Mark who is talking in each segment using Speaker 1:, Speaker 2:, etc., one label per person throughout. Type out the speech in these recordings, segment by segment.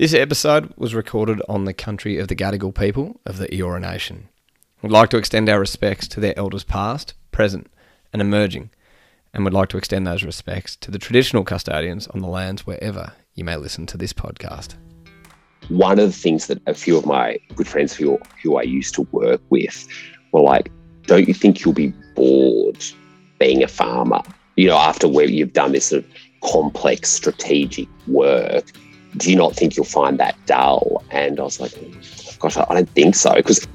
Speaker 1: This episode was recorded on the country of the Gadigal people of the Eora Nation. We'd like to extend our respects to their elders past, present, and emerging, and would like to extend those respects to the traditional custodians on the lands wherever you may listen to this podcast.
Speaker 2: One of the things that a few of my good friends who, who I used to work with were like, don't you think you'll be bored being a farmer? You know, after where you've done this sort of complex strategic work, do you not think you'll find that dull? And I was like, oh, gosh, I don't think so. Because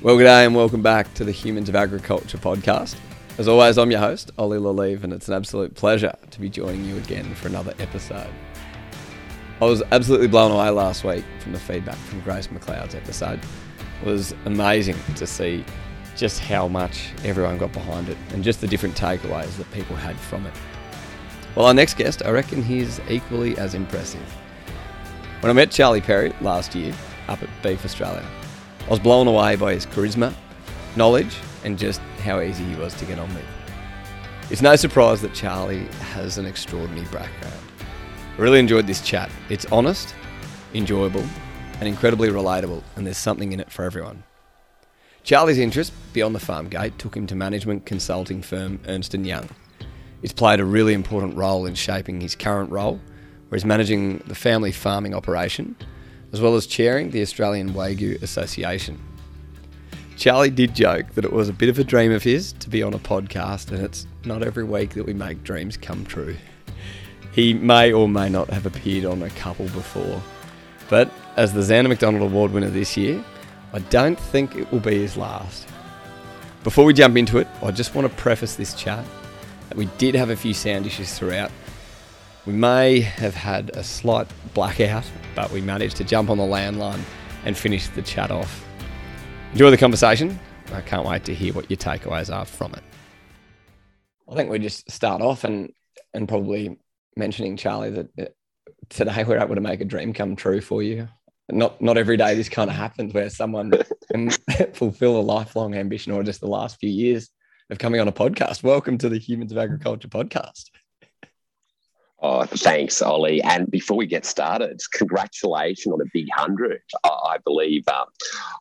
Speaker 1: well, good day and welcome back to the Humans of Agriculture podcast. As always, I'm your host, Ollie Lalive, and it's an absolute pleasure to be joining you again for another episode. I was absolutely blown away last week from the feedback from Grace McLeod's episode. It was amazing to see just how much everyone got behind it and just the different takeaways that people had from it. Well, our next guest, I reckon he's equally as impressive. When I met Charlie Perry last year up at Beef Australia, I was blown away by his charisma, knowledge, and just how easy he was to get on with. It's no surprise that Charlie has an extraordinary background. I really enjoyed this chat. It's honest, enjoyable, and incredibly relatable, and there's something in it for everyone. Charlie's interest beyond the farm gate took him to management consulting firm Ernst & Young. He's played a really important role in shaping his current role, where he's managing the family farming operation as well as chairing the Australian Wagyu Association. Charlie did joke that it was a bit of a dream of his to be on a podcast, and it's not every week that we make dreams come true. He may or may not have appeared on a couple before, but as the Zanda McDonald Award winner this year, I don't think it will be his last. Before we jump into it, I just want to preface this chat we did have a few sound issues throughout, we may have had a slight blackout, but we managed to jump on the landline and finish the chat off. Enjoy the conversation. I can't wait to hear what your takeaways are from it. I think we just start off and and probably mentioning Charlie that today we're able to make a dream come true for you. Not not every day this kind of happens where someone can fulfill a lifelong ambition or just the last few years of coming on a podcast. Welcome to the Humans of Agriculture podcast.
Speaker 2: Oh, thanks, Ollie. And before we get started, congratulations on a big hundred. I believe um,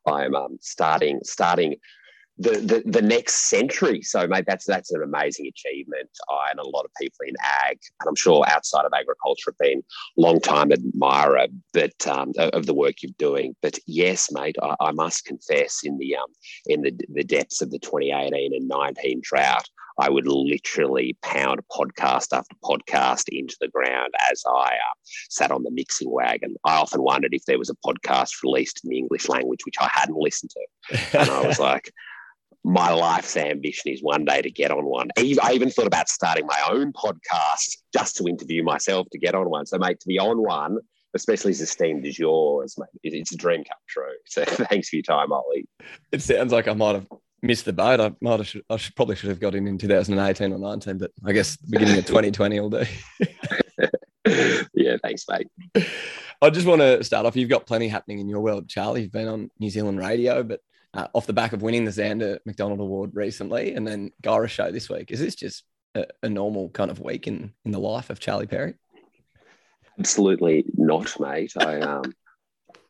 Speaker 2: I'm um, starting starting the, the, the next century. So, mate, that's that's an amazing achievement. I and a lot of people in ag, and I'm sure outside of agriculture, have been long time admirer, but um, of the work you're doing. But yes, mate, I, I must confess, in the um, in the the depths of the 2018 and 19 drought, I would literally pound podcast after podcast into the ground as I uh, sat on the mixing wagon. I often wondered if there was a podcast released in the English language, which I hadn't listened to. And I was like, my life's ambition is one day to get on one. I even thought about starting my own podcast just to interview myself to get on one. So, mate, to be on one, especially as esteemed as yours, mate, it's a dream come true. So, thanks for your time, Ollie.
Speaker 1: It sounds like I might have missed the boat. I might have, I should, probably should have got in in 2018 or 19, but I guess beginning of 2020 will do.
Speaker 2: yeah, thanks, mate.
Speaker 1: I just want to start off. You've got plenty happening in your world, Charlie. You've been on New Zealand radio, but uh, off the back of winning the Zanda McDonald Award recently, and then Guyra show this week. Is this just a, a normal kind of week in in the life of Charlie Perry?
Speaker 2: Absolutely not, mate. I um,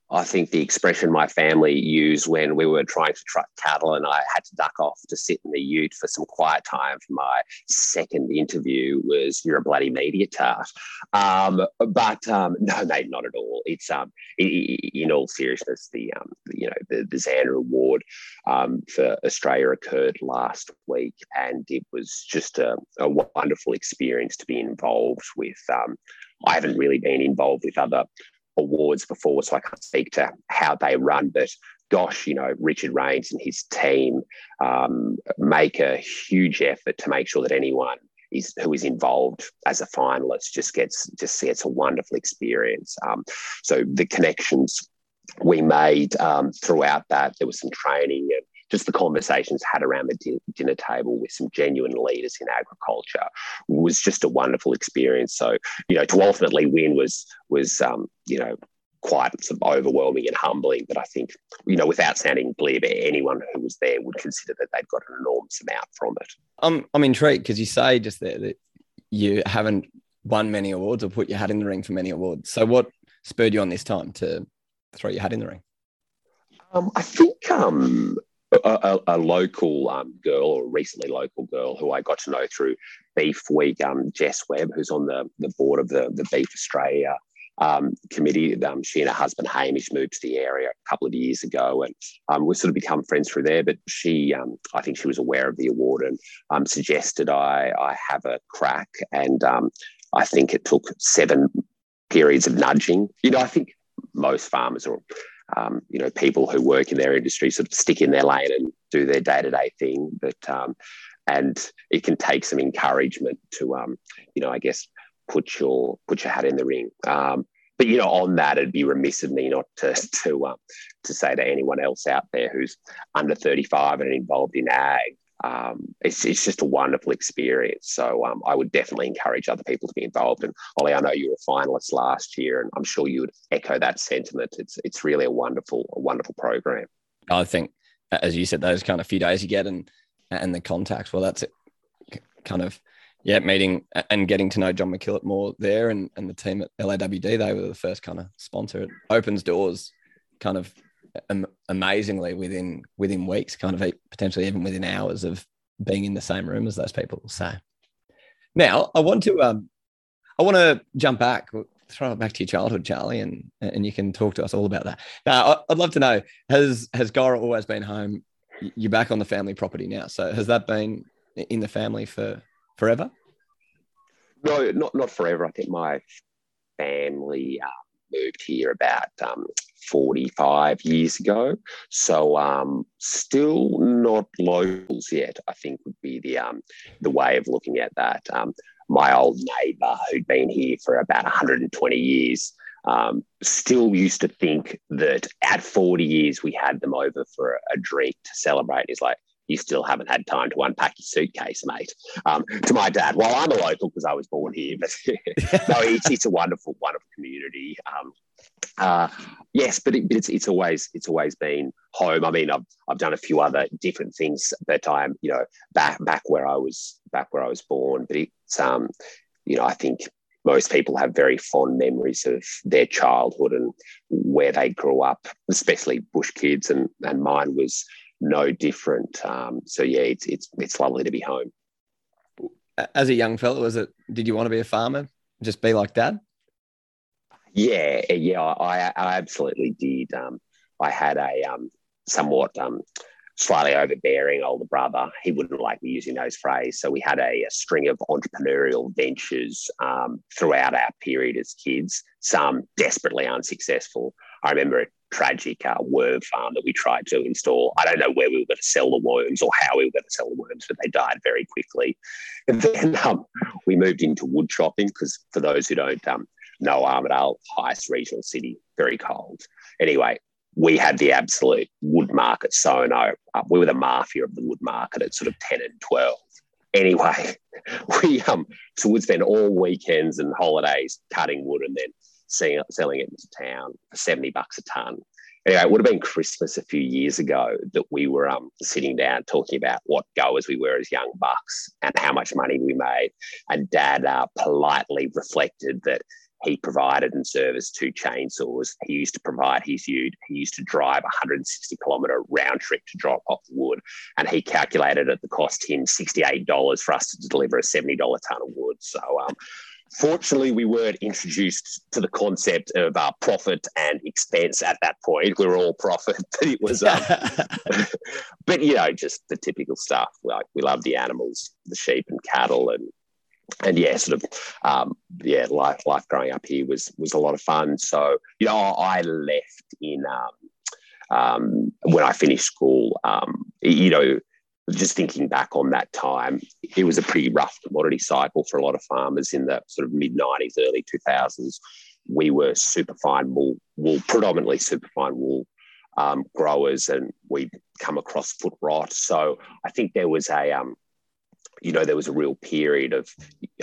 Speaker 2: I think the expression my family used when we were trying to truck cattle and I had to duck off to sit in the ute for some quiet time for my second interview was "You're a bloody media tart." Um, but um, no, mate, not at all. It's um, in all seriousness, the um, you know, the, the Zanda Award um, for Australia occurred last week, and it was just a, a wonderful experience to be involved with. Um, I haven't really been involved with other awards before, so I can't speak to how they run. But gosh, you know, Richard Rains and his team um, make a huge effort to make sure that anyone is who is involved as a finalist just gets just gets a wonderful experience. Um, so the connections we made um, throughout that, there was some training and just the conversations had around the dinner table with some genuine leaders in agriculture was just a wonderful experience. So, you know, to ultimately win was was um, you know quite sort of overwhelming and humbling. But I think, you know, without sounding glib, anyone who was there would consider that they'd got an enormous amount from it.
Speaker 1: I'm I'm intrigued because you say just there that you haven't won many awards or put your hat in the ring for many awards. So what spurred you on this time to throw your hat in the ring?
Speaker 2: Um, I think um, a, a, a, local um, girl, or recently local girl, who I got to know through Beef Week, um, Jess Webb, who's on the, the board of the, the Beef Australia um, committee. Um, she and her husband Hamish moved to the area a couple of years ago, and um, we've sort of become friends through there. But she, um, I think, she was aware of the award and um, suggested I I have a crack. And um, I think it took seven periods of nudging. You know, I think most farmers or um, you know people who work in their industry sort of stick in their lane and do their day to day thing, but and it can take some encouragement to you know I guess put your put your hat in the ring. Um, but you know, on that, it'd be remiss of me not to to um, to say to anyone else out there who's under thirty five and involved in ag. Um, it's, it's just a wonderful experience. So um, I would definitely encourage other people to be involved. And Ollie, I know you were a finalist last year, and I'm sure you would echo that sentiment. It's it's really a wonderful a wonderful program.
Speaker 1: I think, as you said, those kind of few days you get and and the contacts. Well, that's it. Kind of yeah, meeting and getting to know John McKillop more there and, and the team at LAWD, they were the first kind of sponsor. It opens doors kind of amazingly within within weeks, kind of potentially even within hours of being in the same room as those people. So now I want to um I want to jump back, throw it back to your childhood, Charlie, and and you can talk to us all about that. Now I'd love to know has has Gora always been home? You're back on the family property now, so has that been in the family for forever?
Speaker 2: No, not not forever. I think my family uh, moved here about um, 45 years ago. So um, still not locals yet, I think would be the um, the way of looking at that. Um, my old neighbour who'd been here for about 120 years um, still used to think that at 40 years we had them over for a, drink to celebrate. He's like, you still haven't had time to unpack your suitcase, mate. Um, to my dad, well, I'm a local because I was born here, but no, it's, it's a wonderful, wonderful community. Um, uh, yes, but, it, it's it's always it's always been home. I mean, I've I've done a few other different things, but I'm you know back back where I was back where I was born. But it's um, you know, I think most people have very fond memories of their childhood and where they grew up, especially bush kids, and and mine was no different. Um, so yeah, it's it's it's lovely to be home.
Speaker 1: As a young fellow, was it? Did you want to be a farmer? Just be like dad?
Speaker 2: Yeah, yeah, I, I absolutely did. Um, I had a um, somewhat um, slightly overbearing older brother. He wouldn't like me using those phrases. So we had a, a string of entrepreneurial ventures um, throughout our period as kids, some desperately unsuccessful. I remember a tragic uh, worm farm that we tried to install. I don't know where we were going to sell the worms or how we were going to sell the worms, but they died very quickly. And then um, we moved into wood chopping because, for those who don't um, know, Armidale, highest regional city, very cold. Anyway, we had the absolute wood market so no, uh, we were the mafia of the wood market at sort of 10 and 12 anyway we um so we'd spend all weekends and holidays cutting wood and then seeing, selling it into town for 70 bucks a ton. Anyway, it would have been Christmas a few years ago that we were um, sitting down talking about what goers we were as young bucks and how much money we made. And dad uh, politely reflected that he provided and serviced two chainsaws. He used to provide his ute. He used to drive a 160 kilometre round trip to drop off the wood. And he calculated it to cost him $68 for us to deliver a $70 ton of wood. So um, Fortunately, we weren't introduced to the concept of uh, profit and expense at that point. We were all profit, but it was, um, but you know, just the typical stuff. Like we love the animals, the sheep and cattle, and and yeah, sort of, um, yeah, life life growing up here was was a lot of fun. So you know, I left in um, um, when I finished school. Um, you know, just thinking back on that time, it was a pretty rough commodity cycle for a lot of farmers in the sort of mid 90s, early 2000s. We were super fine wool, wool predominantly super fine wool um, growers, and we'd come across foot rot. So I think there was a, um, you know, there was a real period of,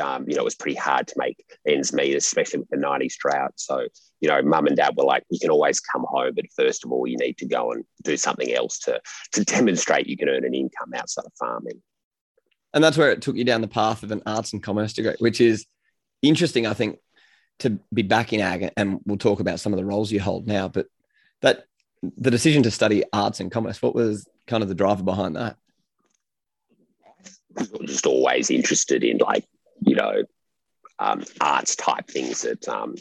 Speaker 2: um, you know, it was pretty hard to make ends meet, especially with the 90s drought. So, you know, mum and dad were like, you can always come home, but first of all, you need to go and do something else to, to demonstrate you can earn an income outside of farming.
Speaker 1: And that's where it took you down the path of an arts and commerce degree, which is interesting, I think, to be back in ag, and we'll talk about some of the roles you hold now. But that the decision to study arts and commerce, what was kind of the driver behind that?
Speaker 2: Just always interested in like you know um, arts type things at um,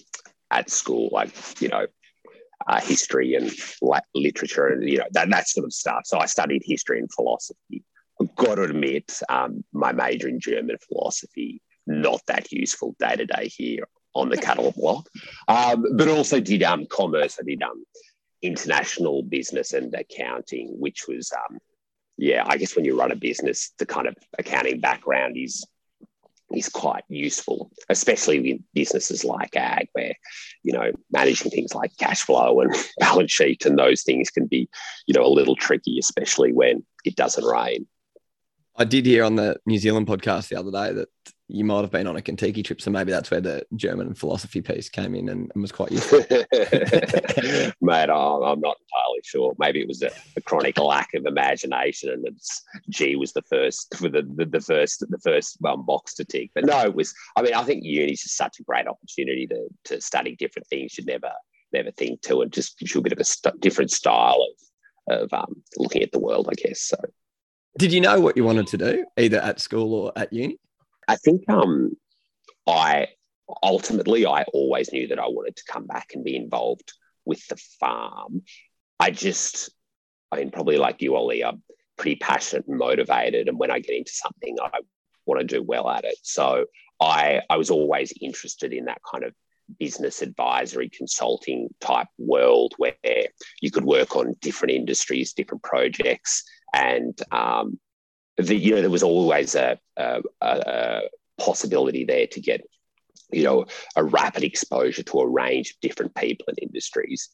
Speaker 2: at school, like you know uh, history and literature and you know that that sort of stuff. So I studied history and philosophy. I've got to admit, um, my major in German philosophy not that useful day to day here on the cattle block, um, but also did um, commerce. I did um, international business and accounting, which was um, yeah, I guess when you run a business, the kind of accounting background is is quite useful, especially with businesses like ag, where you know managing things like cash flow and balance sheet and those things can be you know a little tricky, especially when it doesn't rain.
Speaker 1: I did hear on the New Zealand podcast the other day that you might have been on a Kentucky trip, so maybe that's where the German philosophy piece came in and, and was quite useful.
Speaker 2: Mate, I'm not entirely sure. Maybe it was a, a, chronic lack of imagination, and it's G was the first for the, the, the first the first um, box to tick. But no, it was. I mean, I think uni is just such a great opportunity to to study different things you never never think to, and just a bit of a st- different style of of um, looking at the world, I guess. So.
Speaker 1: Did you know what you wanted to do, either at school or at uni?
Speaker 2: I think um, I ultimately I always knew that I wanted to come back and be involved with the farm. I just, I mean, probably like you, Ollie, I'm pretty passionate and motivated, and when I get into something, I want to do well at it. So I I was always interested in that kind of business advisory consulting type world where you could work on different industries, different projects, and um, the, you know there was always a, a, a possibility there to get you know a rapid exposure to a range of different people and industries.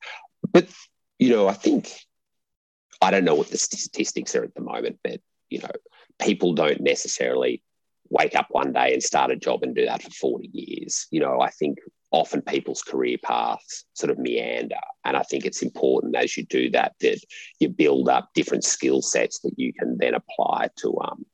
Speaker 2: But you know, I think I don't know what the statistics are at the moment, but you know, people don't necessarily wake up one day and start a job and do that for 40 years. You know, I think often people's career paths sort of meander. And I think it's important as you do that that you build up different skill sets that you can then apply to um,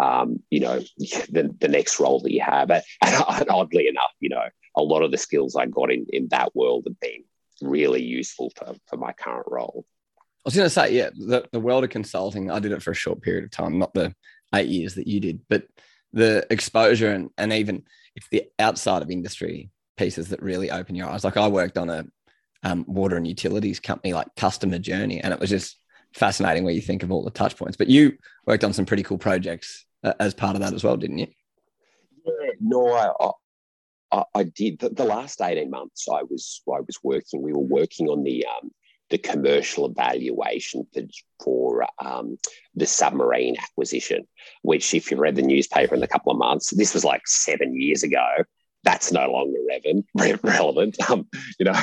Speaker 2: um, you know, the, the next role that you have. And, and oddly enough, you know, a lot of the skills I got in, in that world have been really useful for, for my current role.
Speaker 1: I was going to say, yeah, the, the world of consulting, I did it for a short period of time, not the eight years that you did, but the exposure and, and even it's the outside of industry pieces that really open your eyes. Like I worked on a um, water and utilities company, like customer journey, and it was just fascinating where you think of all the touch points. But you worked on some pretty cool projects uh, as part of that as well, didn't you?
Speaker 2: Yeah, no, I, I, I did. The, the, last eighteen months, I was I was working. We were working on the um, the commercial evaluation for, for um, the submarine acquisition, which, if you read the newspaper in a couple of months, this was like seven years ago that's no longer relevant. relevant. Um, you know,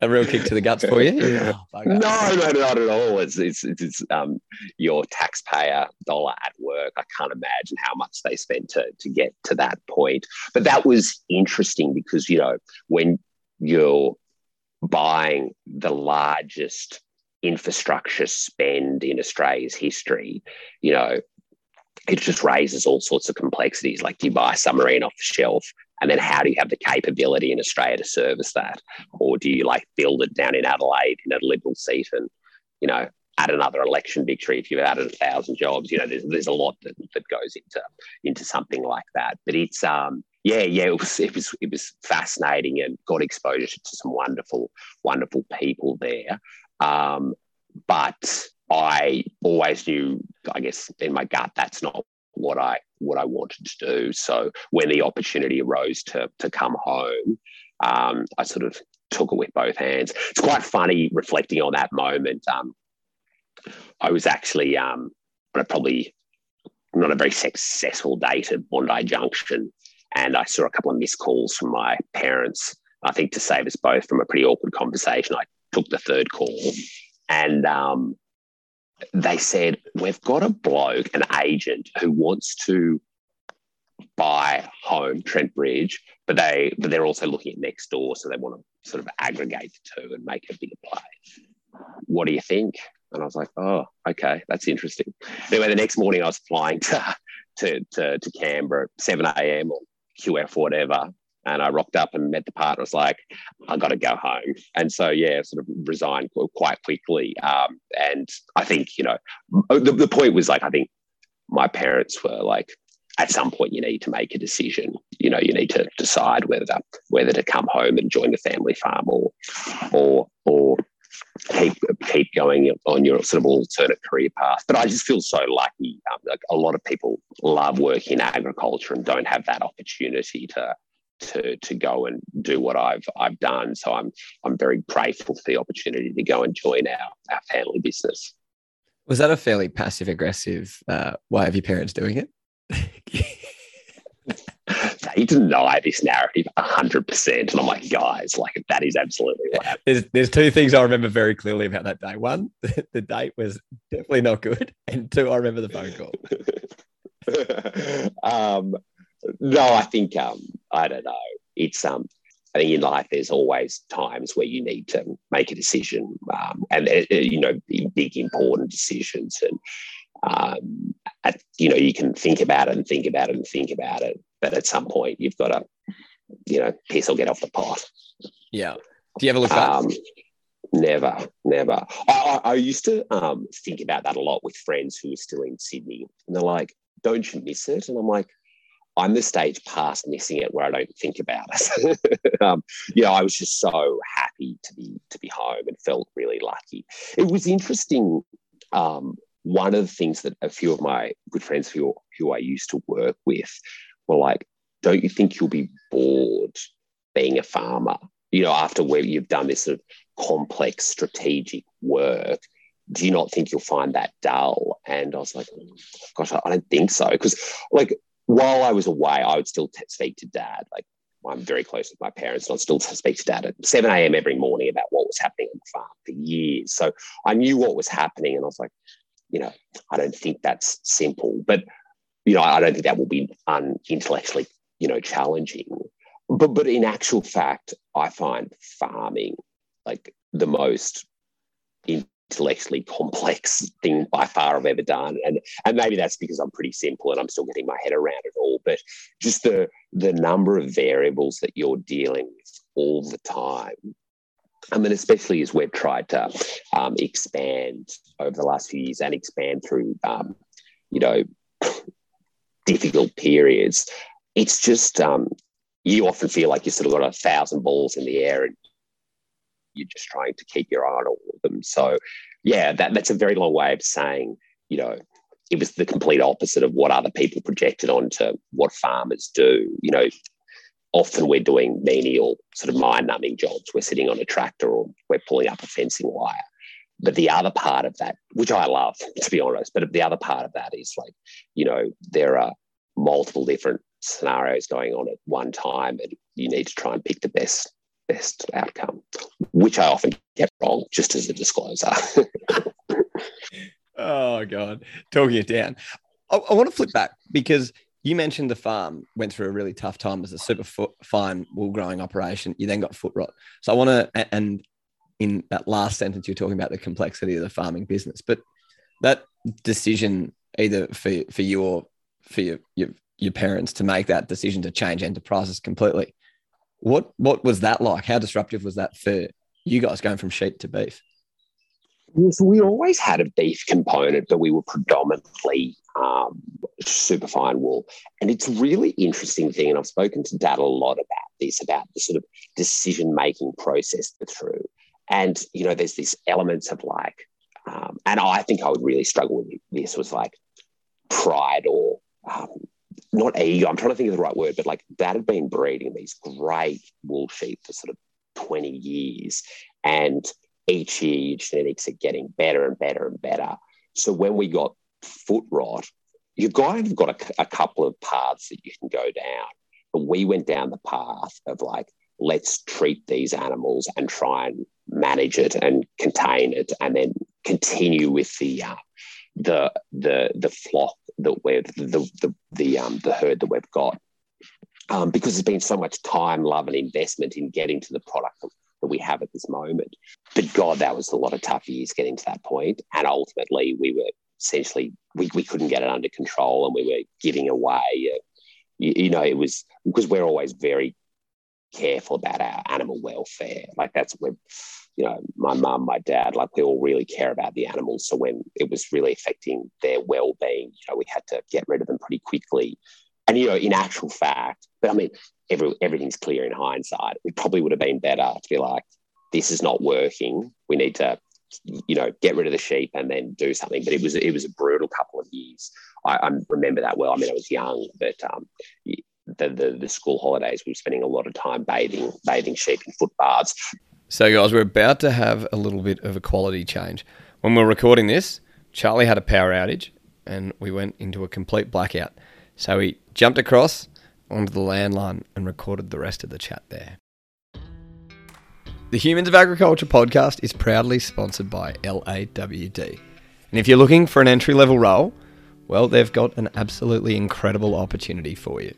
Speaker 1: a real kick to the guts for you. Yeah.
Speaker 2: Oh, no, no, not at all. It's it's it's um, your taxpayer dollar at work. I can't imagine how much they spent to to get to that point. But that was interesting because you know when you're buying the largest infrastructure spend in Australia's history, you know, it just raises all sorts of complexities. Like, do you buy a submarine off the shelf? And then how do you have the capability in Australia to service that? Or do you like build it down in Adelaide in a Liberal seat and, you know, add another election victory if you've added a thousand jobs? You know, there's, there's a lot that, that goes into into something like that. But it's um yeah, yeah, it was it was it was fascinating and got exposure to some wonderful, wonderful people there. Um, but I always knew, I guess, in my gut, that's not what I what I wanted to do. So when the opportunity arose to to come home, um, I sort of took it with both hands. It's quite funny reflecting on that moment. Um, I was actually um, on a probably not a very successful date at Bondi Junction, and I saw a couple of missed calls from my parents. I think to save us both from a pretty awkward conversation, I took the third call, and um, they said, We've got a bloke, an agent who wants to buy home Trent Bridge, but they but they're also looking at next door, so they want to sort of aggregate the two and make a bigger play. What do you think? And I was like, oh, okay, that's interesting. Anyway, the next morning I was flying to to to, to Canberra, 7 a.m. or QF whatever. And I rocked up and met the partner. I was like, I got to go home. And so, yeah, sort of resigned quite quickly. Um, and I think, you know, the, the point was like, I think my parents were like, at some point you need to make a decision. You know, you need to decide whether whether to come home and join the family farm or or or keep keep going on your sort of alternate career path. But I just feel so lucky. Um, like a lot of people love working in agriculture and don't have that opportunity to to to go and do what I've I've done. So I'm I'm very grateful for the opportunity to go and join our our family business.
Speaker 1: Was that a fairly passive aggressive uh, way of your parents doing it?
Speaker 2: they deny this narrative 100%. And I'm like, guys, like that is absolutely what happened.
Speaker 1: There's, there's two things I remember very clearly about that day. One, the, the date was definitely not good. And two, I remember the phone
Speaker 2: call. um, no, I think, um, I don't know. It's, um, I think in life, there's always times where you need to make a decision, um, and uh, you know, big important decisions. And um, at, you know, you can think about it and think about it and think about it, but at some point you've got to, you know, piss or get off the pot.
Speaker 1: Yeah. Do you ever look back? Um,
Speaker 2: never, never. I, I, used to um, think about that a lot with friends who are still in Sydney, and they're like, "Don't you miss it?" And I'm like, I'm the stage past missing it where I don't think about it. um, yeah, I was just so happy to be to be home and felt really lucky. It was interesting um, one of the things that a few of my good friends who, who I used to work with were like, don't you think you'll be bored being a farmer? You know, after where you've done this sort of complex strategic work, do you not think you'll find that dull? And I was like, gosh, I don't think so. Because, like, while I was away, I would still t- speak to dad. Like, I'm very close with my parents, and I'd still speak to dad at 7 a.m. every morning about what was happening on the farm for years. So I knew what was happening, and I was like, you know, I don't think that's simple, but you know, I don't think that will be un- intellectually, you know, challenging. But but in actual fact, I find farming like the most intellectually complex thing by far I've ever done. And and maybe that's because I'm pretty simple and I'm still getting my head around it all. But just the the number of variables that you're dealing with all the time I mean, especially as we've tried to um, expand over the last few years and expand through, um, you know, difficult periods, it's just um, you often feel like you sort of got a thousand balls in the air and you're just trying to keep your eye on all of them. So, yeah, that, that's a very long way of saying, you know, it was the complete opposite of what other people projected onto what farmers do. You know, often we're doing menial sort of mind numbing jobs. We're sitting on a tractor or we're pulling up a fencing wire. But the other part of that, which I love, to be honest, but the other part of that is like, you know, there are multiple different scenarios going on at one time, and you need to try and pick the best best outcome, which I often get wrong, just as a disclosure.
Speaker 1: oh God, talking it down. I, I want to flip back because you mentioned the farm went through a really tough time as a super fine wool growing operation. You then got foot rot. So I want to, and in that last sentence, you're talking about the complexity of the farming business. But that decision, either for, for you or for your, your, your parents to make that decision to change enterprises completely, what what was that like? How disruptive was that for you guys going from sheep to beef?
Speaker 2: So we always had a beef component, but we were predominantly um, super fine wool. And it's a really interesting thing. And I've spoken to Dad a lot about this, about the sort of decision making process through. And, you know, there's this elements of like, um, and I think I would really struggle with this was like pride or um, not ego. I'm trying to think of the right word, but like that had been breeding these great wool sheep for sort of 20 years. And each year your genetics are getting better and better and better. So when we got foot rot, you've got, you've got a, a couple of paths that you can go down. But we went down the path of like, let's treat these animals and try and manage it and contain it, and then continue with the uh, the the the flock that we've the the the um the herd that we've got. Um, because there's been so much time, love, and investment in getting to the product that we have at this moment. But God, that was a lot of tough years getting to that point. And ultimately, we were essentially, we, we couldn't get it under control and we were giving away. Uh, you, you know, it was because we're always very careful about our animal welfare. Like that's where, you know, my mum, my dad, like we all really care about the animals. So when it was really affecting their well-being, you know, we had to get rid of them pretty quickly. And you know, in actual fact, but I mean, every, everything's clear in hindsight. It probably would have been better to be like, this is not working. We need to, you know, get rid of the sheep and then do something. But it was it was a brutal couple of years. I, I remember that well. I mean, I was young, but um, the, the, the school holidays, we were spending a lot of time bathing bathing sheep in foot baths.
Speaker 1: So, guys, we're about to have a little bit of a quality change. When we're recording this, Charlie had a power outage and we went into a complete blackout. So he jumped across onto the landline and recorded the rest of the chat there. The Humans of Agriculture podcast is proudly sponsored by LAWD. And if you're looking for an entry level role, well, they've got an absolutely incredible opportunity for you.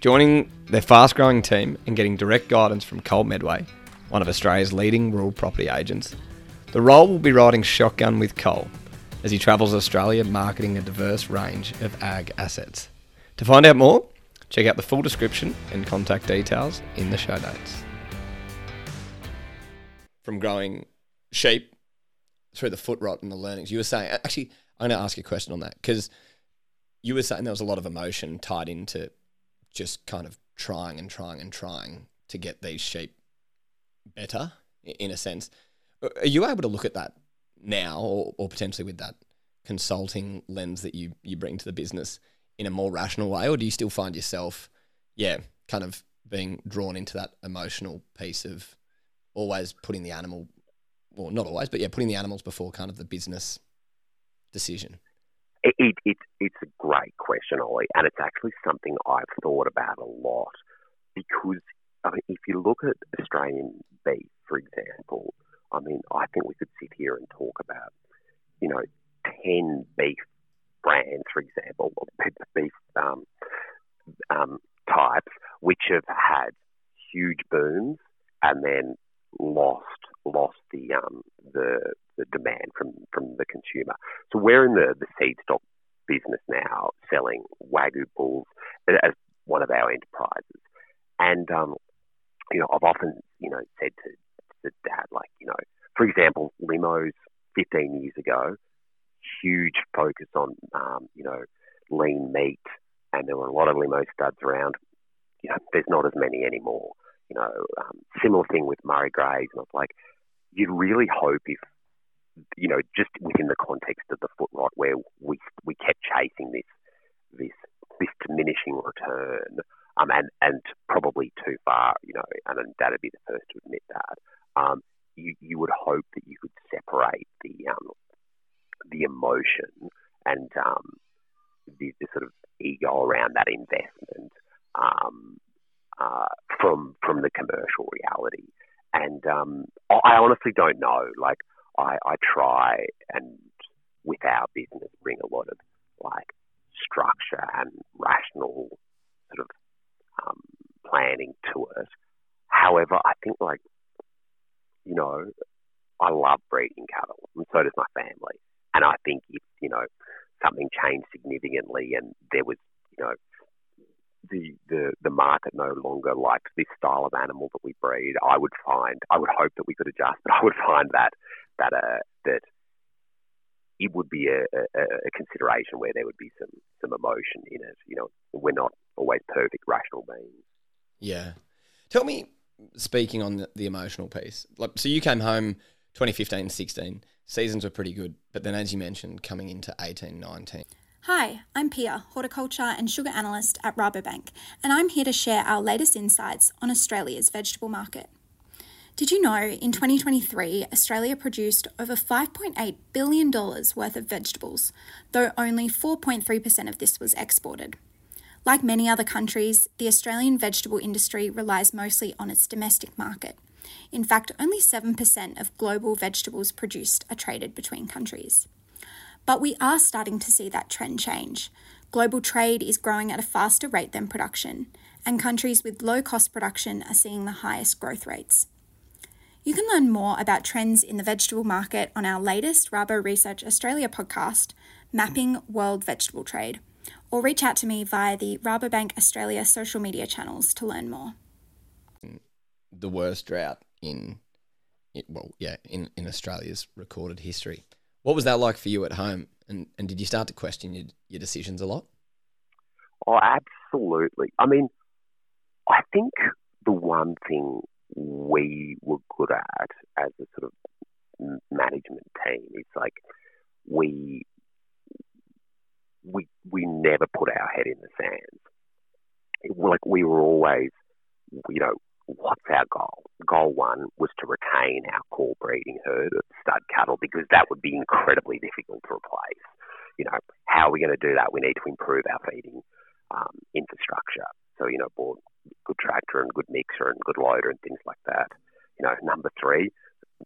Speaker 1: Joining their fast growing team and getting direct guidance from Cole Medway, one of Australia's leading rural property agents, the role will be riding shotgun with Cole as he travels Australia marketing a diverse range of ag assets. To find out more, check out the full description and contact details in the show notes. From growing sheep through the foot rot and the learnings, you were saying, actually, I'm going to ask you a question on that because you were saying there was a lot of emotion tied into just kind of trying and trying and trying to get these sheep better in a sense. Are you able to look at that now or, or potentially with that consulting lens that you, you bring to the business in a more rational way? Or do you still find yourself, yeah, kind of being drawn into that emotional piece of always putting the animal, well, not always, but yeah, putting the animals before kind of the business decision?
Speaker 2: It, it, it, it's a great question, Ollie, and it's actually something I've thought about a lot because I mean, if you look at Australian beef, for example, I mean, I think we could sit here and talk about, you know, 10 beef brands, for example, or beef um, um, types, which have had huge booms and then lost lost the um, the the demand from from the consumer. So we're in the the seed stock business now, selling wagyu bulls as one of our enterprises, and um, you know I've often you know said to, to dad like you know for example limos 15 years ago, huge focus on um, you know lean meat, and there were a lot of limo studs around. You know, there's not as many anymore. You know, um, similar thing with Murray Greys, and I was like you'd really hope if you know, just within the context of the foot rot, where we we kept chasing this this this diminishing return, um, and and probably too far, you know, and Dad would be the first to admit that. Um, you you would hope that you could separate the um the emotion and um the, the sort of ego around that investment um uh, from from the commercial reality. And um, I honestly don't know. Like I, I try and with our business bring a lot of like structure and rational sort of um, planning to it. However, I think like you know, I love breeding cattle, and so does my family. And I think if you know something changed significantly, and there was you know the, the the market no longer likes this style of animal that we breed, I would find I would hope that we could adjust, but I would find that that uh, that it would be a, a, a, consideration where there would be some some emotion in it. You know, we're not always perfect rational beings.
Speaker 1: Yeah. Tell me, speaking on the, the emotional piece, like so you came home 2015, 16, seasons were pretty good, but then as you mentioned, coming into 18, 19.
Speaker 3: Hi, I'm Pia, horticulture and sugar analyst at Rabobank, and I'm here to share our latest insights on Australia's vegetable market. Did you know in 2023, Australia produced over $5.8 billion worth of vegetables, though only 4.3% of this was exported? Like many other countries, the Australian vegetable industry relies mostly on its domestic market. In fact, only 7% of global vegetables produced are traded between countries. But we are starting to see that trend change. Global trade is growing at a faster rate than production, and countries with low cost production are seeing the highest growth rates. You can learn more about trends in the vegetable market on our latest Rabo Research Australia podcast, Mapping World Vegetable Trade, or reach out to me via the Rabobank Australia social media channels to learn more.
Speaker 1: the worst drought in, well, yeah, in, in Australia's recorded history. What was that like for you at home? And, and did you start to question your, your decisions a lot?
Speaker 2: Oh, absolutely. I mean, I think the one thing we were good at as a sort of management team It's like we we we never put our head in the sand. Like we were always, you know, what's our goal? Goal one was to retain our core breeding herd of stud cattle because that would be incredibly difficult to replace. You know, how are we going to do that? We need to improve our feeding um, infrastructure. So, you know, bought good tractor and good mixer and good loader and things like that. You know, number three,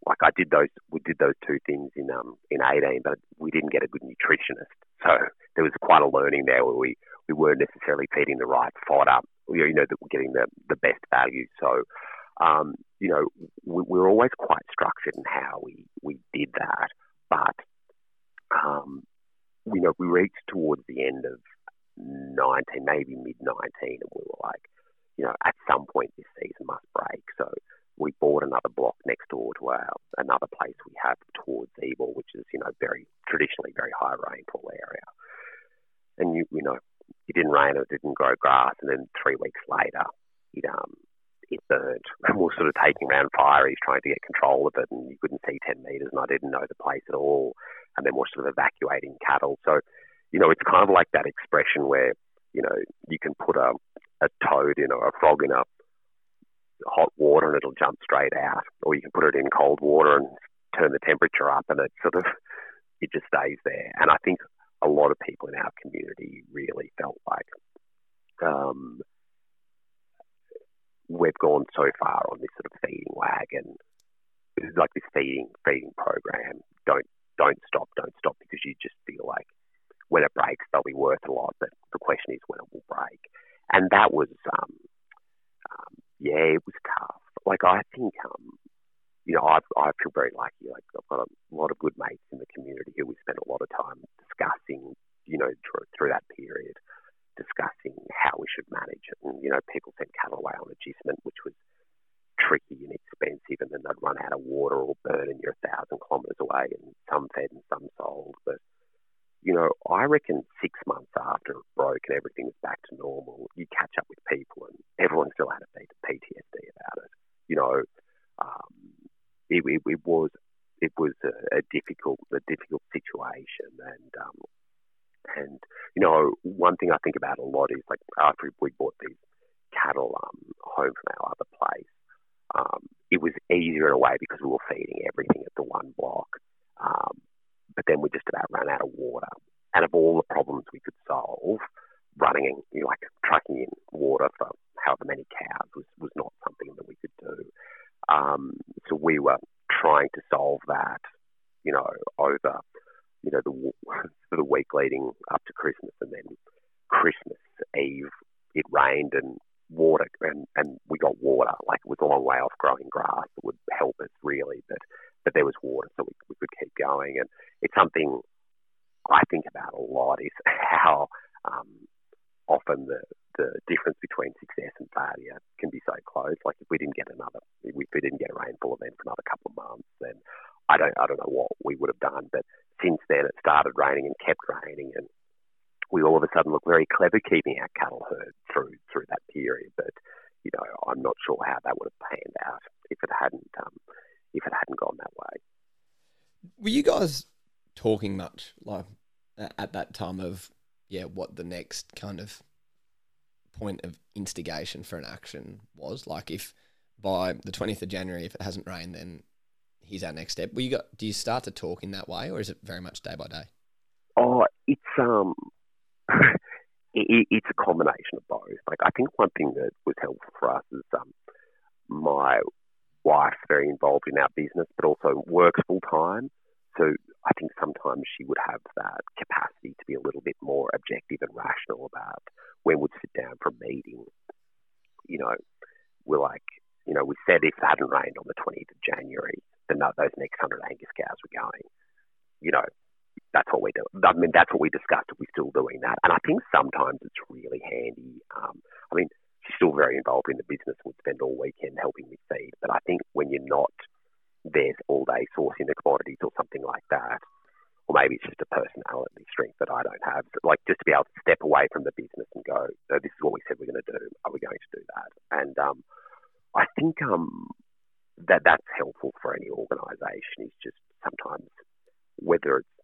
Speaker 2: like I did those, we did those two things in um in 18, but we didn't get a good nutritionist. So there was quite a learning there where we we weren't necessarily feeding the right fodder. You know, that we're getting the the best value. So, um, you know, we, we were always quite structured in how we we did that, but um, you know, we reached towards the end of 19, maybe mid 19, and we were like, you know, at some point this season must break. So we bought another block next door to our another place we have towards Ebor, which is you know very traditionally very high rainfall area. And you you know it didn't rain, it didn't grow grass, and then three weeks later it um it burnt. And we are sort of taking around fireys trying to get control of it, and you couldn't see ten meters, and I didn't know the place at all. And then we're sort of evacuating cattle. So you know it's kind of like that expression where you know you can put a a toad in or a frog in a hot water and it'll jump straight out, or you can put it in cold water and turn the temperature up, and it sort of it just stays there. And I think a lot of people in our community really felt like um, we've gone so far on this sort of feeding wagon, like this feeding feeding program. Don't don't stop, don't stop, because you just feel like when it breaks, they'll be worth a lot. But the question is when it and that was um, um, yeah, it was tough. Like I think, um, you know, I I feel very lucky. Like I've got a lot of good mates in the community who we spent a lot of time discussing, you know, through, through that period, discussing how we should manage it. And you know, people sent cattle away on agistment, which was tricky and expensive, and then they'd run out of water or burn, and you're a thousand kilometres away, and some fed and some sold, but you know, I reckon six months after it broke and everything was back to normal, you catch up with people and everyone still had a bit of PTSD about it. You know, um, it, it, it, was it was a, a, difficult a difficult situation, and um, and you know, one thing I think about a lot is like after we bought these cattle um, home from our other place, um, it was easier in a way because we were feeding everything at the one block. Um, but then we just about ran out of water. And of all the problems we could solve, running you know, like trucking in water for however many cows was, was not something that we could do. Um, so we were trying to solve that, you know, over, you know, the for the week leading up to Christmas, and then Christmas Eve it rained and water and, and we got water. Like it was a long way off growing grass that would help us really, but but there was water, so we, we could keep going. And it's something I think about a lot is how um, often the the difference between success and failure can Like if we didn't get another, if we didn't get a rainfall event for another couple of months, then I don't I don't know what we would have done. But since then, it started raining and kept raining, and we all of a sudden look very clever keeping our cattle herd through through that period. But you know, I'm not sure how that would have panned out if it hadn't um, if it hadn't gone that way.
Speaker 1: Were you guys talking much like at that time of yeah what the next kind of point of instigation for an action was? Like if by the twentieth of January, if it hasn't rained, then here's our next step. Will you got, do you start to talk in that way, or is it very much day by day?
Speaker 2: Oh, it's um, it, it's a combination of both. Like I think one thing that was helpful for us is um, my wife's very involved in our business, but also works full time. So I think sometimes she would have that capacity to be a little bit more objective and rational about when we'd sit down for a meeting. You know, we're like, you know, we said if it hadn't rained on the 20th of January, then those next 100 Angus cows were going. You know, that's what we do. I mean, that's what we discussed. We're still doing that. And I think sometimes it's really handy. Um, I mean, she still very involved in the business and would spend all weekend helping me feed. But I think when you're not there all day sourcing the commodities or something like that, or maybe it's just a personality strength that I don't have. Like just to be able to step away from the business and go, oh, this is what we said we're going to do. Are we going to do that? And um, I think um, that that's helpful for any organisation. Is just sometimes whether it's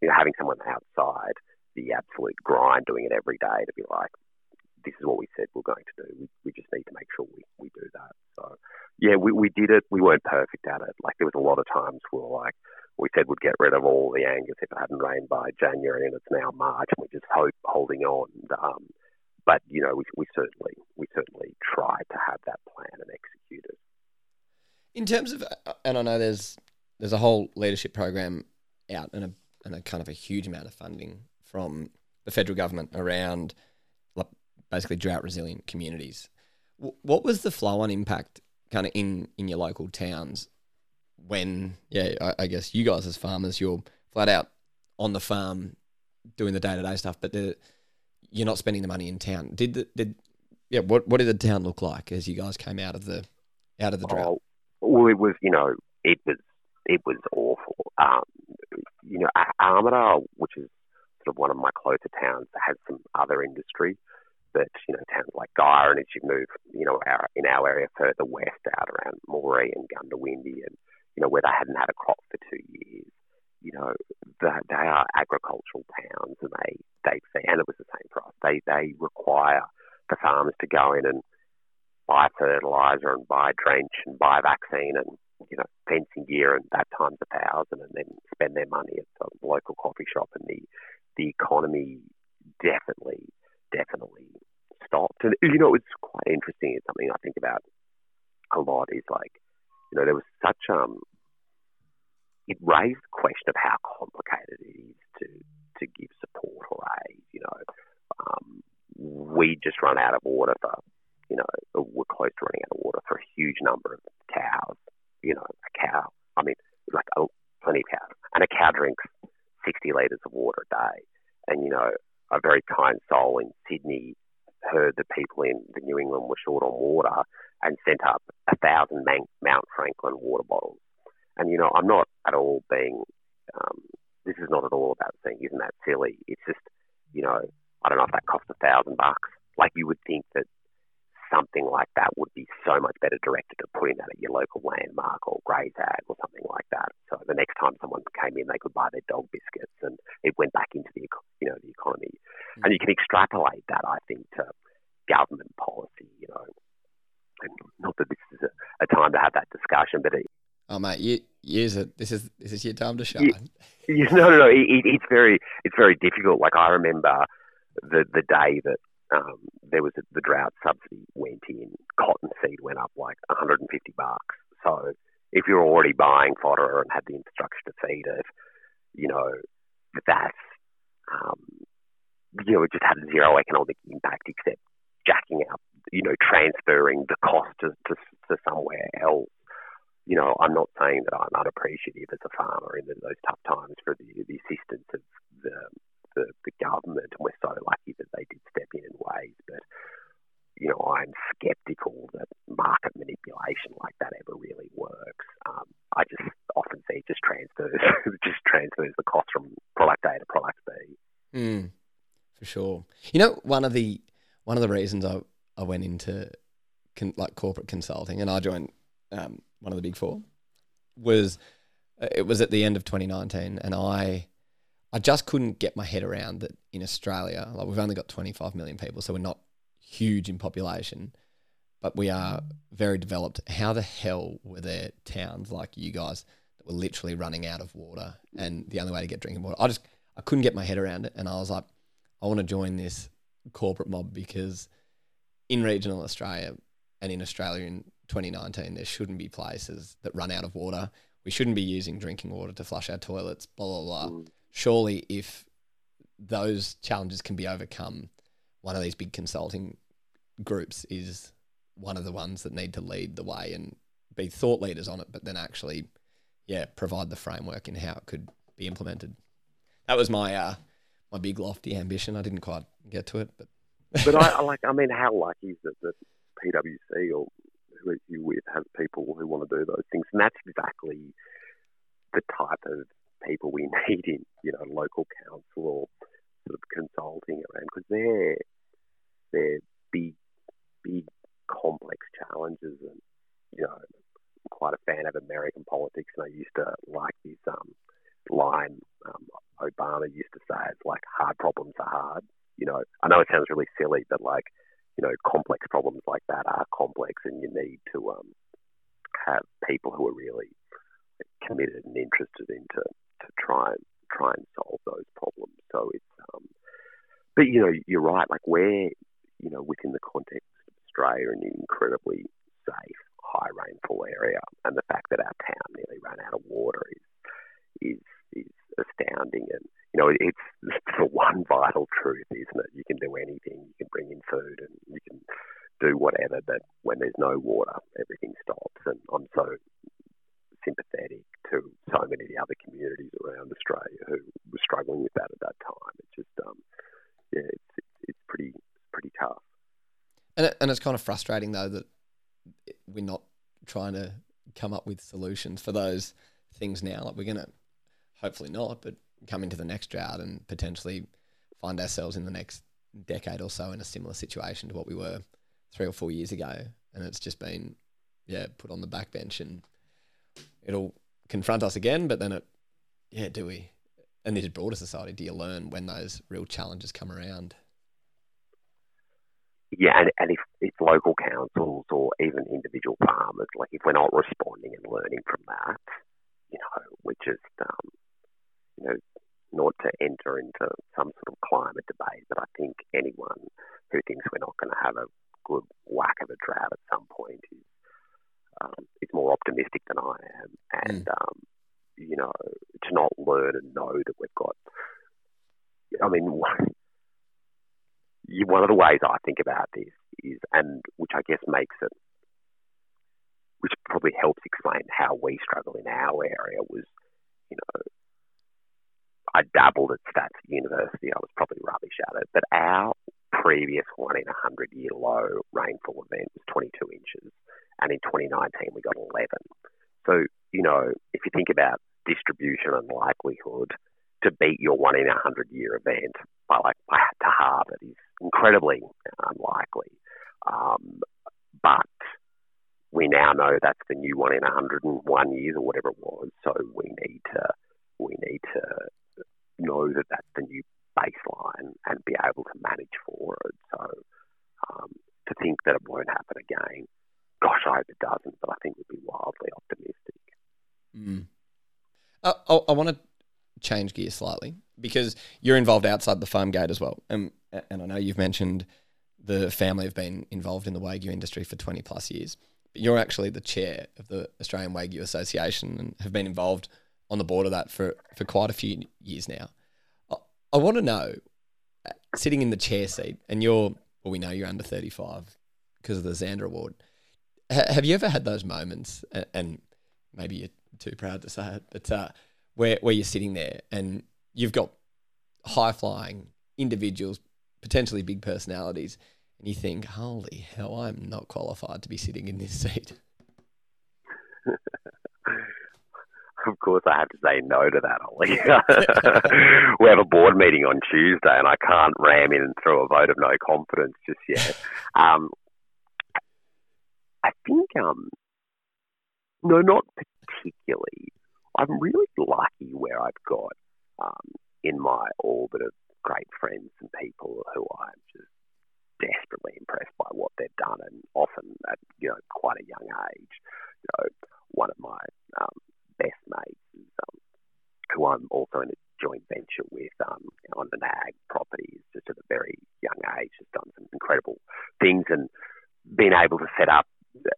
Speaker 2: you know, having someone outside the absolute grind, doing it every day to be like, this is what we said we're going to do. We, we just need to make sure we, we do that. So, yeah, we, we did it. We weren't perfect at it. Like, there was a lot of times we were like, we said we'd get rid of all the Angus if it hadn't rained by January, and it's now March, and we're just hope, holding on. Um, but you know, we, we certainly we certainly tried to have that plan and execute it.
Speaker 1: In terms of, and I know there's there's a whole leadership program out and a and a kind of a huge amount of funding from the federal government around basically drought resilient communities. What was the flow on impact kind of in in your local towns when yeah I, I guess you guys as farmers you're flat out on the farm doing the day to day stuff, but the, you're not spending the money in town. Did the, did yeah what what did the town look like as you guys came out of the out of the drought? Oh,
Speaker 2: well, it was you know it was it was awful. Um, you know, Armidale, which is sort of one of my closer towns, has some other industry. But you know, towns like Guyra, and as you move, you know, our, in our area further west, out around Moree and Goondiwindi, and you know, where they hadn't had a crop for two years, you know, they, they are agricultural towns, and they they and it was the same for us. They they require the farmers to go in and buy fertilizer and buy drench and buy vaccine and you know fencing gear and that times a thousand and then spend their money at the local coffee shop and the the economy definitely and you know it's quite interesting. It's something I think about a lot is like you know there was such um it raised the question of how complicated it is to to give support or aid you know. Um, we just run out of water for you know, we're close to running out of water for a huge number of cows. You know, a cow, I mean, like a, plenty of cows. And a cow drinks 60 litres of water a day. And, you know, a very kind soul in Sydney heard that people in the New England were short on water and sent up a thousand Mount Franklin water bottles. And, you know, I'm not at all being, um, this is not at all about saying, isn't that silly? It's just, you know, I don't know if that cost a thousand bucks. Like you would think that something like that would be so much better directed to putting that at your local landmark or ag or something like that. So the next time someone came in, they could buy their dog biscuits, and it went back into the you know the economy. Mm-hmm. And you can extrapolate that, I think, to government policy. You know, and not that this is a, a time to have that discussion, but it,
Speaker 1: Oh mate, you it. This is this is your time to shine.
Speaker 2: Yeah, no, no, no. It, it's very it's very difficult. Like I remember the the day that um, there was a, the drought subsidy went in, cotton seed went up like 150 bucks. So if you're already buying fodder and had the infrastructure to feed it, you know, that's, um, you know, it just had zero economic impact except jacking up, you know, transferring the cost to, to, to somewhere else. You know, I'm not saying that I'm unappreciative as a farmer in those tough times for the, the assistance of the the, the government, and we're so lucky that they did step in in ways. But you know, I'm skeptical that market manipulation like that ever really works. Um, I just often see it just transfers, just transfers the cost from product A to product
Speaker 1: B. Mm, for sure. You know, one of the one of the reasons I I went into con, like corporate consulting and I joined um, one of the big four was it was at the end of 2019 and I I just couldn't get my head around that in Australia, like we've only got 25 million people, so we're not huge in population, but we are very developed. How the hell were there towns like you guys that were literally running out of water and the only way to get drinking water? I just I couldn't get my head around it, and I was like, I want to join this corporate mob because in regional Australia and in Australia in 2019, there shouldn't be places that run out of water. We shouldn't be using drinking water to flush our toilets. Blah blah blah. Mm surely if those challenges can be overcome, one of these big consulting groups is one of the ones that need to lead the way and be thought leaders on it, but then actually, yeah, provide the framework in how it could be implemented. That was my uh, my big lofty ambition. I didn't quite get to it, but
Speaker 2: but I like. I mean, how lucky is it that PwC or who you with has people who want to do those things, and that's exactly the type of people we need in you know local council or sort of consulting around because they're big big complex challenges and you know I'm quite a fan of American politics and I used to like this um, line um, Obama used to say it's like hard problems are hard you know I know it sounds really silly but like you know complex problems like that are complex and you need to um, have people who are really committed and interested into to try and try and solve those problems. So it's um, but you know you're right. Like we're you know within the context of Australia an incredibly safe high rainfall area, and the fact that our town nearly ran out of water is is is astounding. And you know it's, it's the one vital truth, isn't it? You can do anything. You can bring in food and you can do whatever, but when there's no water, everything stops. And I'm so sympathetic to so many of the other communities around Australia who were struggling with that at that time. It's just, um, yeah, it's, it's pretty pretty tough.
Speaker 1: And it, and it's kind of frustrating though that we're not trying to come up with solutions for those things now. Like we're gonna hopefully not, but come into the next drought and potentially find ourselves in the next decade or so in a similar situation to what we were three or four years ago. And it's just been, yeah, put on the backbench and it'll confront us again, but then it, yeah, do we? And this broader society, do you learn when those real challenges come around?
Speaker 2: Yeah, and, and if, it's local councils or even individual farmers, like if we're not responding and learning from that, you know, we're just, um, you know, not to enter into some sort of climate debate, but I think anyone who thinks we're not going to have a good whack of a drought at some point is um, is more optimistic than I am, and mm. um, you know, to not learn and know that we've got. I mean, one, of the ways I think about this is, and which I guess makes it, which probably helps explain how we struggle in our area was, you know, I dabbled at stats at university. I was probably rubbish at it, but our previous one in a hundred year low rainfall event was 22 inches and in 2019 we got 11. So, you know, if you think about distribution and likelihood to beat your one in a hundred year event by like by, to halve it is incredibly unlikely. Um, but we now know that's the new one in 101 years or whatever it was. So we need to we need to know that that's the new baseline and be able to manage for it. So um, to think that it won't happen again gosh, I hope it doesn't, but I think we'd be wildly optimistic.
Speaker 1: Mm. I, I want to change gear slightly because you're involved outside the farm gate as well, and and I know you've mentioned the family have been involved in the wagyu industry for 20 plus years. But you're actually the chair of the Australian Wagyu Association and have been involved on the board of that for, for quite a few years now. I, I want to know, sitting in the chair seat, and you're, well, we know you're under 35 because of the Zanda Award have you ever had those moments, and maybe you're too proud to say it, but uh, where where you're sitting there and you've got high flying individuals, potentially big personalities, and you think, "Holy hell, I'm not qualified to be sitting in this seat."
Speaker 2: of course, I have to say no to that, Ollie. we have a board meeting on Tuesday, and I can't ram in and throw a vote of no confidence just yet. Um, I think, um, no, not particularly. I'm really lucky where I've got um, in my orbit of great friends and people who I'm just desperately impressed by what they've done, and often at you know quite a young age. You know, one of my um, best mates is um, who I'm also in a joint venture with um, on an ag property, just at a very young age, has done some incredible things and been able to set up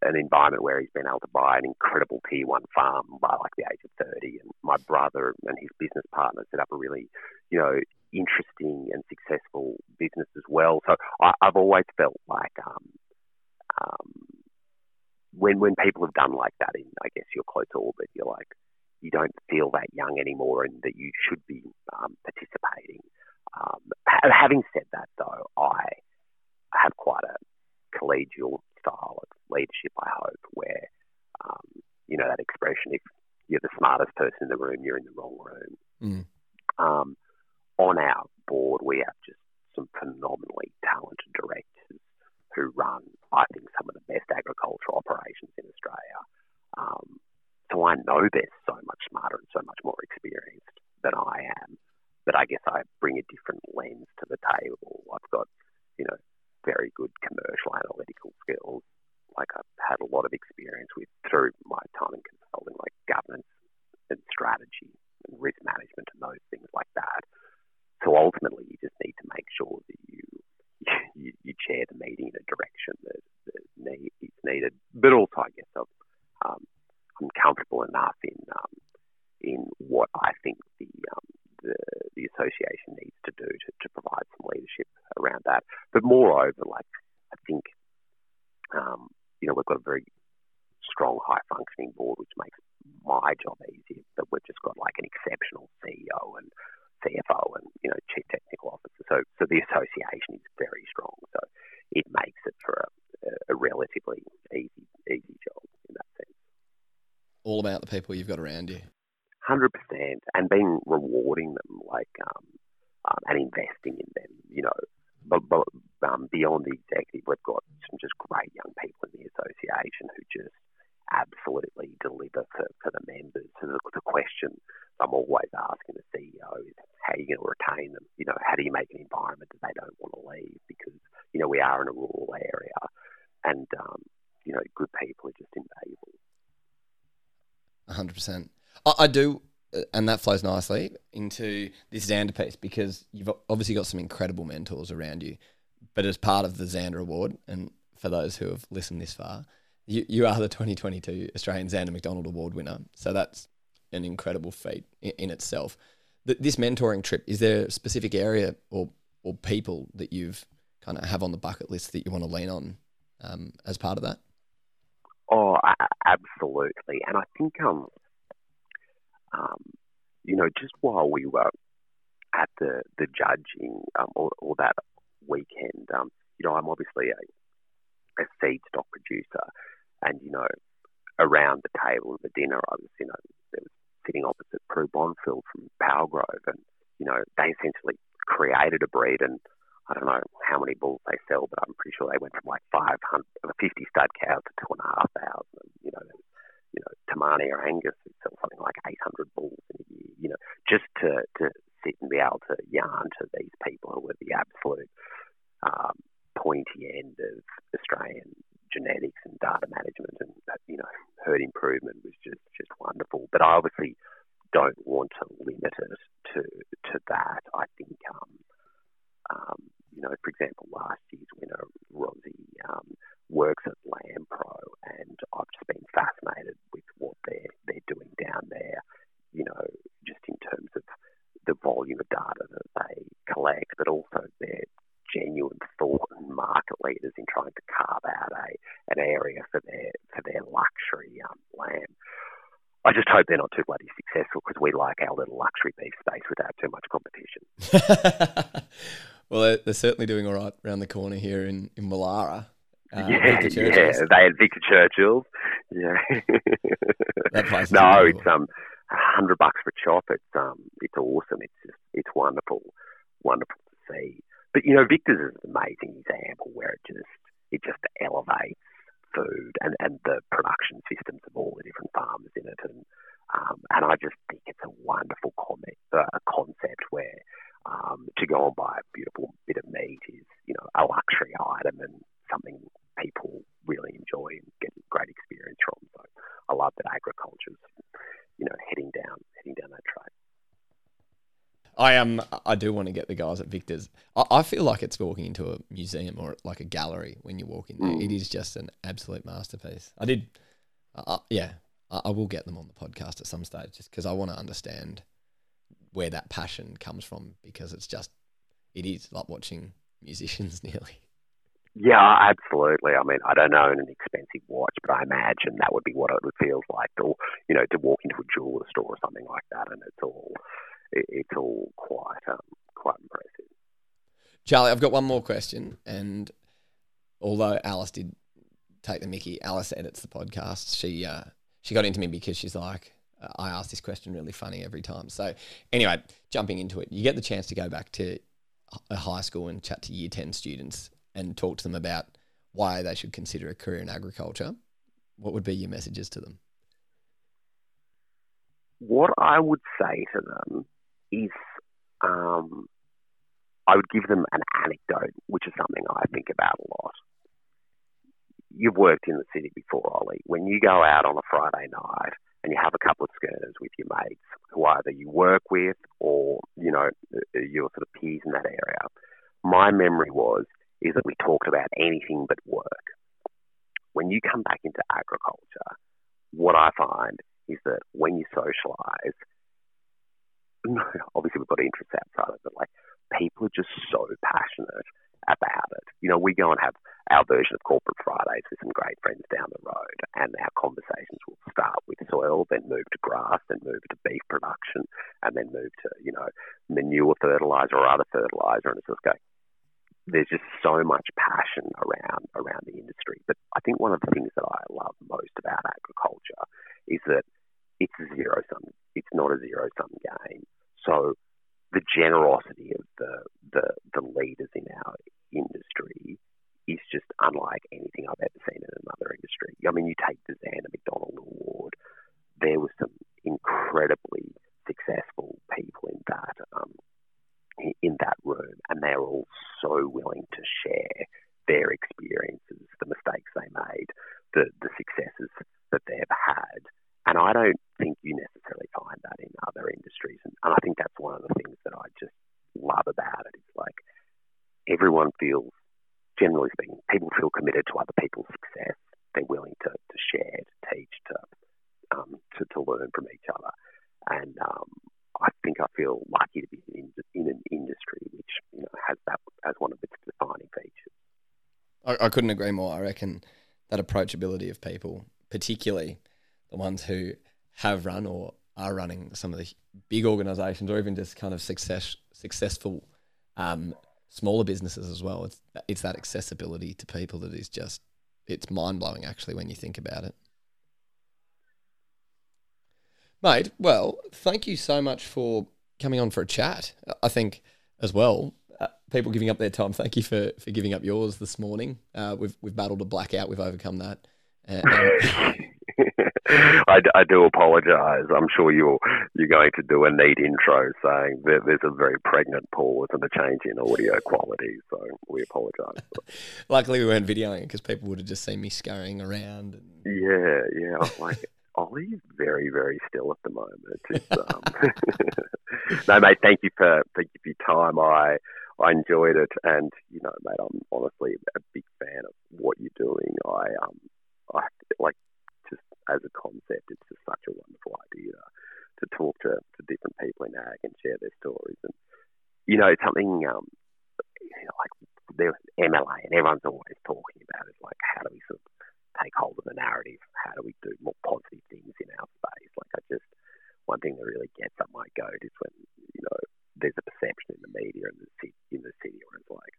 Speaker 2: an environment where he's been able to buy an incredible tier one farm by like the age of 30. And my brother and his business partner set up a really, you know, interesting and successful business as well. So I, have always felt like um, um, when when people have done like that in, I guess, your close orbit, you're like, you don't feel that young anymore and that you should be um, participating. Um, having said that, though, I have quite a collegial style leadership, I hope, where, um, you know, that expression, if you're the smartest person in the room, you're in the wrong room.
Speaker 1: Mm.
Speaker 2: Um, on our board, we have just some phenomenally talented directors who run, I think, some of the best agricultural operations in Australia. Um, so I know they're so much smarter and so much more experienced than I am. But I guess I bring a different lens to the table. I've got, you know, very good commercial analytical skills. Like I've had a lot of experience with through my time in consulting, like governance and strategy and risk management and those things like that. So ultimately, you just need to make sure that you you, you chair the meeting in a direction that, that need, is needed. But also, I guess I'm, um, I'm comfortable enough in um, in what I think the, um, the the association needs to do to, to provide some leadership around that. But moreover, like I think um, you know we've got a very strong, high functioning board, which makes my job easier. But we've just got like an exceptional CEO and CFO and you know chief technical officer. So so the association is very strong. So it makes it for a, a relatively easy easy job in that sense.
Speaker 1: All about the people you've got around you.
Speaker 2: Hundred percent, and being rewarding them like um, um, and investing in them. You know, um, beyond the executive, we've got some just great young people in the association who just absolutely deliver for, for the members. So the, the question I'm always asking the CEO is how are you going to retain them? You know, how do you make an environment that they don't want to leave? Because, you know, we are in a rural area and, um, you know, good people are just invaluable.
Speaker 1: 100%. I, I do, and that flows nicely into this Zanda piece because you've obviously got some incredible mentors around you. But as part of the Zanda Award, and for those who have listened this far, you, you are the 2022 Australian Zanda McDonald Award winner. So that's an incredible feat in, in itself. this mentoring trip, is there a specific area or, or people that you've kind of have on the bucket list that you want to lean on um, as part of that?
Speaker 2: Oh, absolutely. And I think, um, um, you know, just while we were at the, the judging um, or, or that weekend, um, you know, I'm obviously a, a seed stock producer. And, you know, around the table at the dinner, I was, you know, was sitting opposite Prue Bonfield from Powergrove, and you know they essentially created a breed, and I don't know how many bulls they sell, but I'm pretty sure they went from like 500, 50 stud cows to two and a half thousand. You know, you know, Te Mania or Angus who sell something like 800 bulls in a year. You know, just to to sit and be able to yarn to these people who are the absolute um, pointy end of Australian genetics and data management and you know herd improvement was just just wonderful. But I obviously don't want to limit it to to that. I think um, um, you know, for example, last year's winner Rosie um, works at Pro, and I've just been fascinated with what they're they're doing down there. You know, just in terms of the volume of data that they collect, but also their genuine thought and market leaders in trying to carve out a an area for their for their luxury um, lamb. I just hope they're not too bloody successful because we like our little luxury beef space without too much competition.
Speaker 1: well, they're, certainly doing all right around the corner here in in Woollahra.
Speaker 2: Uh, yeah, yeah, they had Victor Churchill's. Yeah.
Speaker 1: that place
Speaker 2: no, it's um, hundred bucks for a chop. It's um, it's awesome. It's just, it's wonderful, wonderful to see. But you know, Victor's is an amazing example where it just it just elevates food and, and the production systems of all the different farmers in it, and um, and I just think it's a wonderful comment, uh, a concept where um, to go and buy a beautiful bit of meat is you know a luxury item and something people really enjoy and get great experience from. So I love that agriculture's you know heading down heading down that track.
Speaker 1: I am. Um, I do want to get the guys at Victor's. I, I, feel like it's walking into a museum or like a gallery when you walk in there. Mm. It is just an absolute masterpiece. I did. Uh, yeah, I, I, will get them on the podcast at some stage just because I want to understand where that passion comes from because it's just it is like watching musicians nearly.
Speaker 2: Yeah, absolutely. I mean, I don't own an expensive watch, but I imagine that would be what it feels like to, you know, to walk into a jeweler store or something like that, and it's all it's all quite um, quite impressive.
Speaker 1: Charlie, I've got one more question, and although Alice did take the Mickey. Alice edits the podcast. She uh, she got into me because she's like, uh, I ask this question really funny every time. So anyway, jumping into it, you get the chance to go back to a high school and chat to year ten students and talk to them about why they should consider a career in agriculture. What would be your messages to them?
Speaker 2: What I would say to them is um, I would give them an anecdote, which is something I think about a lot. You've worked in the city before, Ollie. When you go out on a Friday night and you have a couple of schooners with your mates who either you work with or, you know, your sort of peers in that area, my memory was is that we talked about anything but work. When you come back into agriculture, what I find is that when you socialise, obviously we've got interests outside of it, like people are just so passionate about it. You know, we go and have our version of corporate Fridays with some great friends down the road, and our conversations will start with soil, then move to grass, then move to beef production, and then move to you know manure fertilizer or other fertilizer, and it's just going. There's just so much passion around around the industry. But I think one of the things that I love most about agriculture is that it's a zero sum. It's not a zero sum game. So the generosity of the, the, the leaders in our industry is just unlike anything I've ever seen in another industry. I mean, you take the Zanda McDonald Award, there were some incredibly successful people in that um, in that room, and they're all so willing to share their experiences, the mistakes they made, the the successes that they've had, and I don't think you necessarily find that in other industries. And, and I think that's one of the things that I just love about it. It's like everyone feels, generally speaking, people feel committed to other people's success. They're willing to, to share, to teach, to, um, to, to learn from each other. And um, I think I feel lucky to be in, in an industry which you know, has that as one of its defining features.
Speaker 1: I, couldn't agree more. I reckon that approachability of people, particularly the ones who have run or are running some of the big organizations or even just kind of success successful um, smaller businesses as well. It's it's that accessibility to people that is just it's mind blowing actually when you think about it. Mate, well, thank you so much for coming on for a chat. I think as well, people giving up their time. Thank you for, for giving up yours this morning. Uh, we've we've battled a blackout. We've overcome that. Uh,
Speaker 2: I, I, do apologise. I'm sure you're you're going to do a neat intro saying that there's a very pregnant pause and a change in audio quality. So we apologise.
Speaker 1: Luckily, we weren't videoing it because people would have just seen me scurrying around. And...
Speaker 2: Yeah, yeah. Like Ollie's very very still at the moment. Um... no, mate. Thank you for thank you for your time. I. I enjoyed it, and you know, mate, I'm honestly a big fan of what you're doing. I um, I like just as a concept, it's just such a wonderful idea to talk to, to different people in ag and share their stories. And you know, something um, you know, like there's MLA, and everyone's always talking about it. Like, how do we sort of take hold of the narrative? How do we do more positive things in our space? Like, I just one thing that really gets up my goat is when you know there's a perception in the media and the city, in the city where it's like,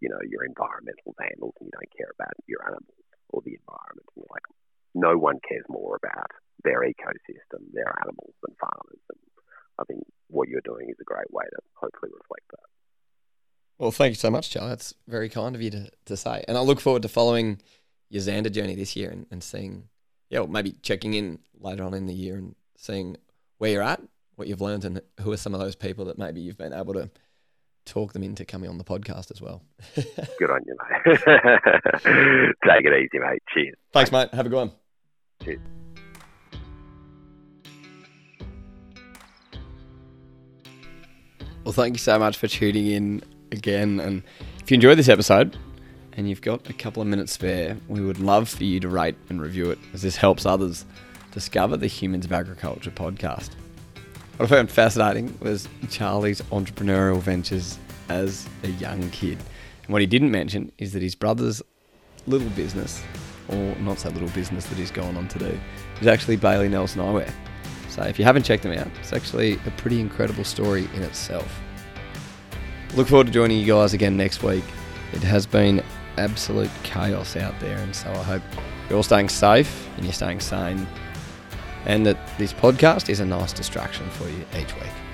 Speaker 2: you know, you're environmental vandals and you don't care about your animals or the environment. And you're like, no one cares more about their ecosystem, their animals than farmers. And I think what you're doing is a great way to hopefully reflect that.
Speaker 1: Well, thank you so much, Charlie. That's very kind of you to, to say. And I look forward to following your Zanda journey this year and, and seeing, yeah, well, maybe checking in later on in the year and seeing where you're at, what you've learned, and who are some of those people that maybe you've been able to talk them into coming on the podcast as well.
Speaker 2: Good on you, mate. Take it easy, mate. Cheers.
Speaker 1: Thanks, mate. Have a good one.
Speaker 2: Cheers.
Speaker 1: Well, thank you so much for tuning in again. And if you enjoyed this episode and you've got a couple of minutes spare, we would love for you to rate and review it as this helps others discover the Humans of Agriculture podcast. What I found fascinating was Charlie's entrepreneurial ventures as a young kid. And what he didn't mention is that his brother's little business or not so little business that he's gone on to do, is actually Bailey Nelson Eyewear. So if you haven't checked them out, it's actually a pretty incredible story in itself. Look forward to joining you guys again next week. It has been absolute chaos out there. And so I hope you're all staying safe and you're staying sane, and that this podcast is a nice distraction for you each week.